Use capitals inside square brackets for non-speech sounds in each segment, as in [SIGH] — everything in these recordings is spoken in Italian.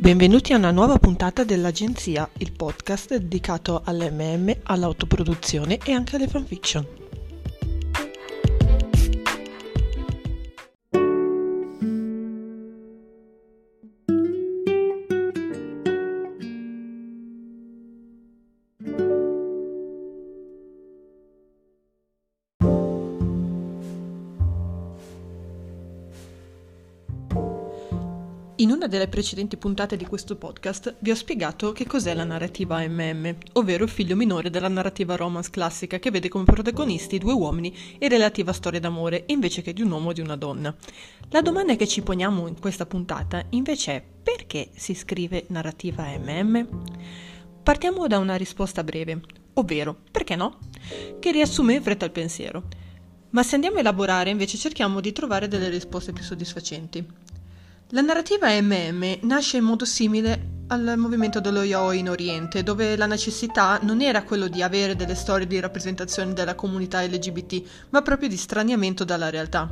Benvenuti a una nuova puntata dell'Agenzia, il podcast dedicato all'MM, all'autoproduzione e anche alle fanfiction. In una delle precedenti puntate di questo podcast vi ho spiegato che cos'è la narrativa MM, ovvero il figlio minore della narrativa romance classica che vede come protagonisti due uomini e relativa storia d'amore invece che di un uomo o di una donna. La domanda che ci poniamo in questa puntata invece è perché si scrive narrativa MM? Partiamo da una risposta breve, ovvero perché no? Che riassume in fretta il pensiero. Ma se andiamo a elaborare invece cerchiamo di trovare delle risposte più soddisfacenti. La narrativa MM nasce in modo simile al movimento dello yaoi in Oriente, dove la necessità non era quello di avere delle storie di rappresentazione della comunità LGBT, ma proprio di straniamento dalla realtà.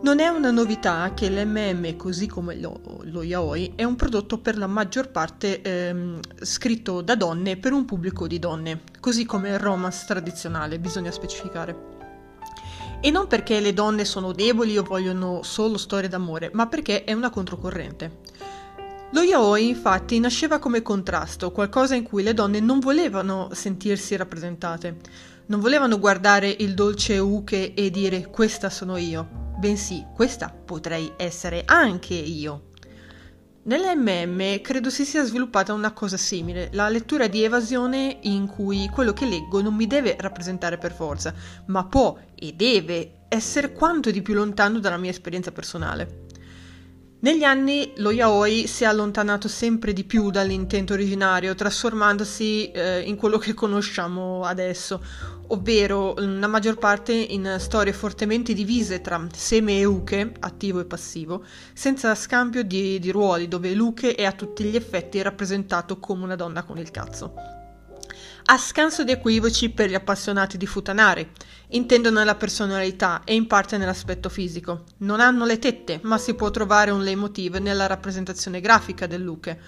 Non è una novità che l'MM, così come lo, lo yaoi, è un prodotto per la maggior parte ehm, scritto da donne per un pubblico di donne, così come il romance tradizionale, bisogna specificare. E non perché le donne sono deboli o vogliono solo storie d'amore, ma perché è una controcorrente. Lo yaoi infatti nasceva come contrasto, qualcosa in cui le donne non volevano sentirsi rappresentate, non volevano guardare il dolce uke e dire questa sono io, bensì questa potrei essere anche io. Nell'MM credo si sia sviluppata una cosa simile, la lettura di evasione in cui quello che leggo non mi deve rappresentare per forza, ma può e deve essere quanto di più lontano dalla mia esperienza personale. Negli anni lo yaoi si è allontanato sempre di più dall'intento originario, trasformandosi eh, in quello che conosciamo adesso, ovvero la maggior parte in storie fortemente divise tra seme e uke, attivo e passivo, senza scambio di, di ruoli, dove l'uke è a tutti gli effetti rappresentato come una donna con il cazzo. A scanso di equivoci per gli appassionati di futanare, intendono la personalità e in parte nell'aspetto fisico. Non hanno le tette, ma si può trovare un leitmotiv nella rappresentazione grafica dell'uke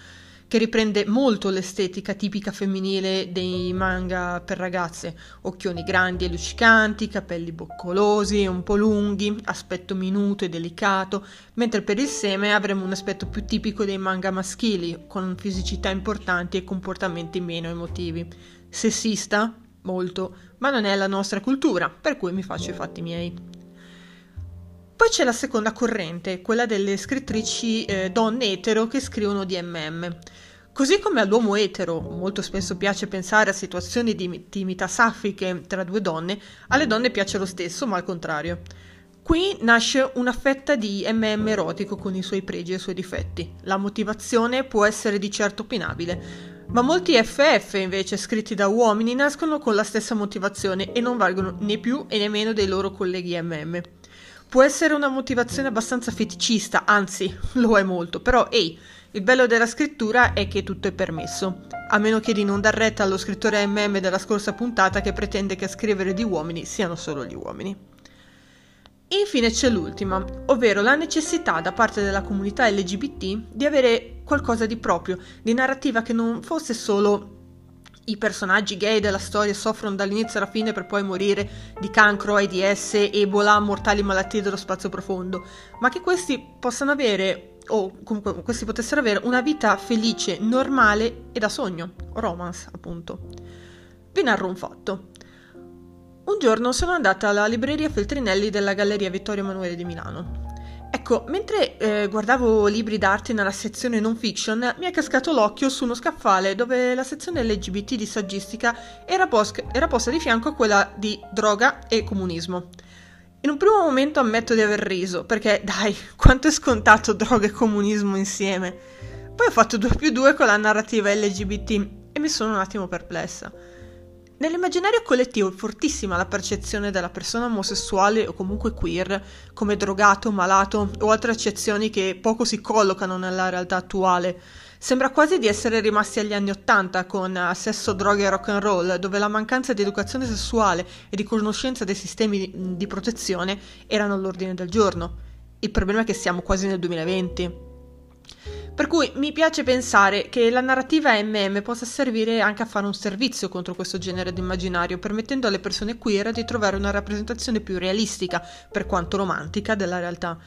che riprende molto l'estetica tipica femminile dei manga per ragazze, occhioni grandi e luccicanti, capelli boccolosi, un po' lunghi, aspetto minuto e delicato, mentre per il seme avremo un aspetto più tipico dei manga maschili, con fisicità importanti e comportamenti meno emotivi. Sessista? Molto, ma non è la nostra cultura, per cui mi faccio i fatti miei. Poi c'è la seconda corrente, quella delle scrittrici eh, donne etero che scrivono di MM. Così come all'uomo etero molto spesso piace pensare a situazioni di intimità saffiche tra due donne, alle donne piace lo stesso, ma al contrario. Qui nasce una fetta di MM erotico con i suoi pregi e i suoi difetti. La motivazione può essere di certo opinabile, ma molti FF invece scritti da uomini nascono con la stessa motivazione e non valgono né più e né meno dei loro colleghi MM. Può essere una motivazione abbastanza feticista, anzi [LAUGHS] lo è molto, però ehi, il bello della scrittura è che tutto è permesso, a meno che di non dar retta allo scrittore MM della scorsa puntata che pretende che a scrivere di uomini siano solo gli uomini. Infine c'è l'ultima, ovvero la necessità da parte della comunità LGBT di avere qualcosa di proprio, di narrativa che non fosse solo i personaggi gay della storia soffrono dall'inizio alla fine per poi morire di cancro, AIDS, ebola, mortali malattie dello spazio profondo, ma che questi possano avere, o comunque questi potessero avere, una vita felice, normale e da sogno, romance appunto. Vi narro un fatto. Un giorno sono andata alla libreria Feltrinelli della Galleria Vittorio Emanuele di Milano. Ecco, mentre eh, guardavo libri d'arte nella sezione non fiction, mi è cascato l'occhio su uno scaffale dove la sezione LGBT di saggistica era, pos- era posta di fianco a quella di droga e comunismo. In un primo momento ammetto di aver riso, perché dai, quanto è scontato droga e comunismo insieme. Poi ho fatto 2 più 2 con la narrativa LGBT e mi sono un attimo perplessa. Nell'immaginario collettivo è fortissima la percezione della persona omosessuale o comunque queer come drogato, malato o altre accezioni che poco si collocano nella realtà attuale. Sembra quasi di essere rimasti agli anni Ottanta con sesso, droga e rock and roll, dove la mancanza di educazione sessuale e di conoscenza dei sistemi di protezione erano all'ordine del giorno. Il problema è che siamo quasi nel 2020. Per cui mi piace pensare che la narrativa MM possa servire anche a fare un servizio contro questo genere di immaginario, permettendo alle persone queer di trovare una rappresentazione più realistica, per quanto romantica, della realtà.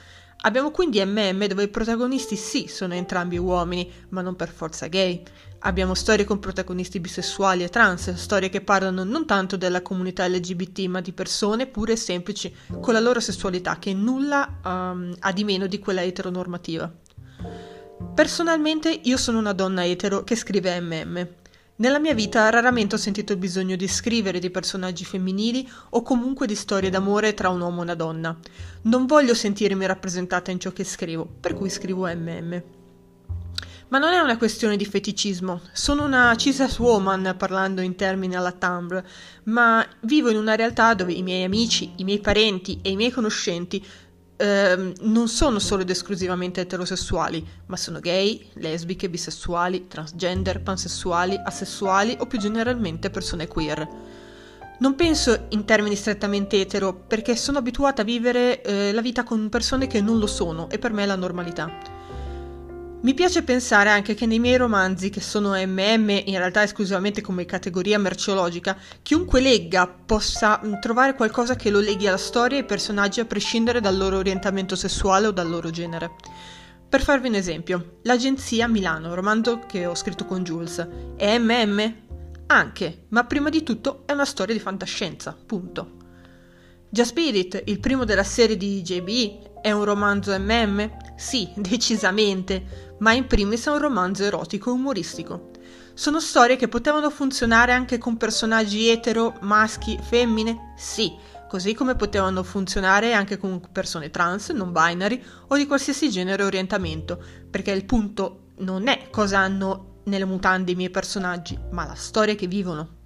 Abbiamo quindi MM dove i protagonisti sì sono entrambi uomini, ma non per forza gay. Abbiamo storie con protagonisti bisessuali e trans, storie che parlano non tanto della comunità LGBT, ma di persone pure e semplici con la loro sessualità, che nulla um, ha di meno di quella eteronormativa. Personalmente io sono una donna etero che scrive MM. Nella mia vita raramente ho sentito il bisogno di scrivere di personaggi femminili o comunque di storie d'amore tra un uomo e una donna. Non voglio sentirmi rappresentata in ciò che scrivo, per cui scrivo MM. Ma non è una questione di feticismo. Sono una cis woman parlando in termini alla Tumblr, ma vivo in una realtà dove i miei amici, i miei parenti e i miei conoscenti Ehm, non sono solo ed esclusivamente eterosessuali, ma sono gay, lesbiche, bisessuali, transgender, pansessuali, asessuali o più generalmente persone queer. Non penso in termini strettamente etero perché sono abituata a vivere eh, la vita con persone che non lo sono e per me è la normalità. Mi piace pensare anche che nei miei romanzi, che sono MM in realtà esclusivamente come categoria merceologica, chiunque legga possa mm, trovare qualcosa che lo leghi alla storia e ai personaggi a prescindere dal loro orientamento sessuale o dal loro genere. Per farvi un esempio, l'agenzia Milano, romanzo che ho scritto con Jules, è MM? Anche, ma prima di tutto è una storia di fantascienza, punto. Già Spirit, il primo della serie di JB, è un romanzo MM? Sì, [LAUGHS] decisamente, ma in primis è un romanzo erotico e umoristico. Sono storie che potevano funzionare anche con personaggi etero, maschi, femmine? Sì, così come potevano funzionare anche con persone trans, non binary o di qualsiasi genere o orientamento, perché il punto non è cosa hanno nelle mutande i miei personaggi, ma la storia che vivono.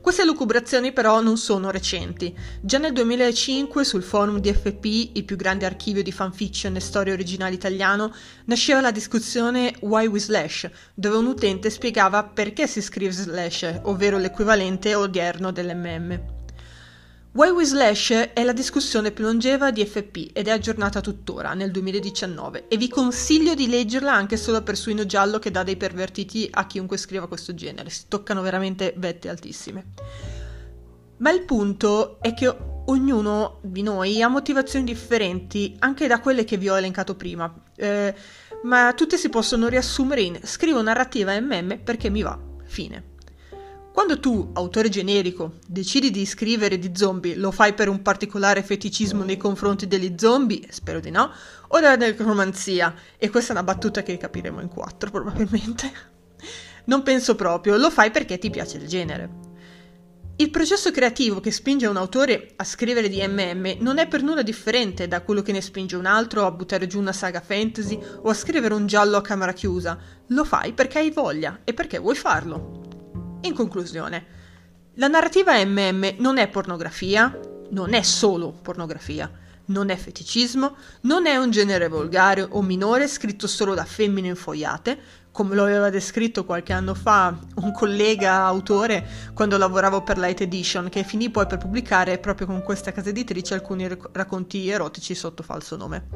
Queste lucubrazioni però non sono recenti. Già nel 2005 sul forum di FP, il più grande archivio di fanfiction e storie originali italiano, nasceva la discussione Why we slash, dove un utente spiegava perché si scrive slash, ovvero l'equivalente odierno dell'MM. Why We Slash è la discussione più longeva di FP ed è aggiornata tuttora, nel 2019, e vi consiglio di leggerla anche solo per suino giallo che dà dei pervertiti a chiunque scriva questo genere, si toccano veramente vette altissime. Ma il punto è che ognuno di noi ha motivazioni differenti, anche da quelle che vi ho elencato prima, eh, ma tutte si possono riassumere in scrivo narrativa MM perché mi va, fine. Quando tu, autore generico, decidi di scrivere di zombie, lo fai per un particolare feticismo nei confronti degli zombie, spero di no, o della necromanzia, e questa è una battuta che capiremo in quattro [LAUGHS] probabilmente. Non penso proprio, lo fai perché ti piace il genere. Il processo creativo che spinge un autore a scrivere di MM non è per nulla differente da quello che ne spinge un altro a buttare giù una saga fantasy o a scrivere un giallo a camera chiusa. Lo fai perché hai voglia e perché vuoi farlo. In conclusione, la narrativa MM non è pornografia, non è solo pornografia, non è feticismo, non è un genere volgare o minore scritto solo da femmine infoiate, come lo aveva descritto qualche anno fa un collega autore quando lavoravo per Light Edition, che finì poi per pubblicare proprio con questa casa editrice alcuni racconti erotici sotto falso nome.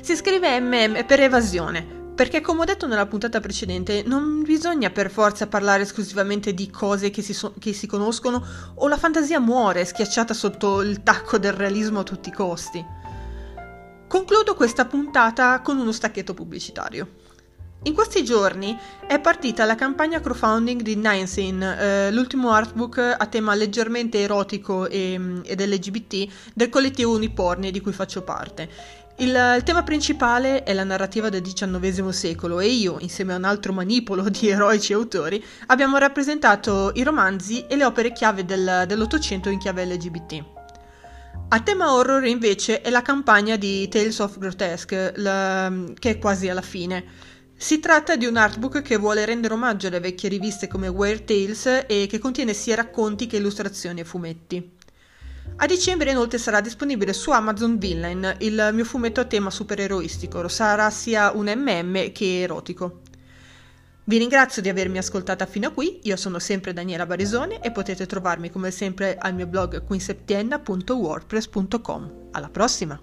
Si scrive MM per evasione, perché come ho detto nella puntata precedente, non bisogna per forza parlare esclusivamente di cose che si, so- che si, conoscono o la fantasia muore schiacciata sotto il tacco del realismo a tutti i costi. Concludo questa puntata con uno stacchetto pubblicitario. In questi giorni è partita la campagna crowdfunding di Ninsin, eh, l'ultimo artbook a tema leggermente erotico e, ed LGBT del collettivo Uniporni di cui faccio parte il, il, tema principale è la narrativa del XIX secolo e io, insieme a un altro manipolo di eroici autori, abbiamo rappresentato i romanzi e le opere chiave del, dell'Ottocento in chiave LGBT. A tema horror invece è la campagna di Tales of Grotesque, la, che è quasi alla fine. Si tratta di un artbook che vuole rendere omaggio alle vecchie riviste come Weird Tales e che contiene sia racconti che illustrazioni e fumetti. A dicembre inoltre sarà disponibile su Amazon Villain, il mio fumetto a tema supereroistico, sarà sia un MM che erotico. Vi ringrazio di avermi ascoltata fino a qui, io sono sempre Daniela Barisone e potete trovarmi come sempre al mio blog quinseptienna.wordpress.com. Alla prossima!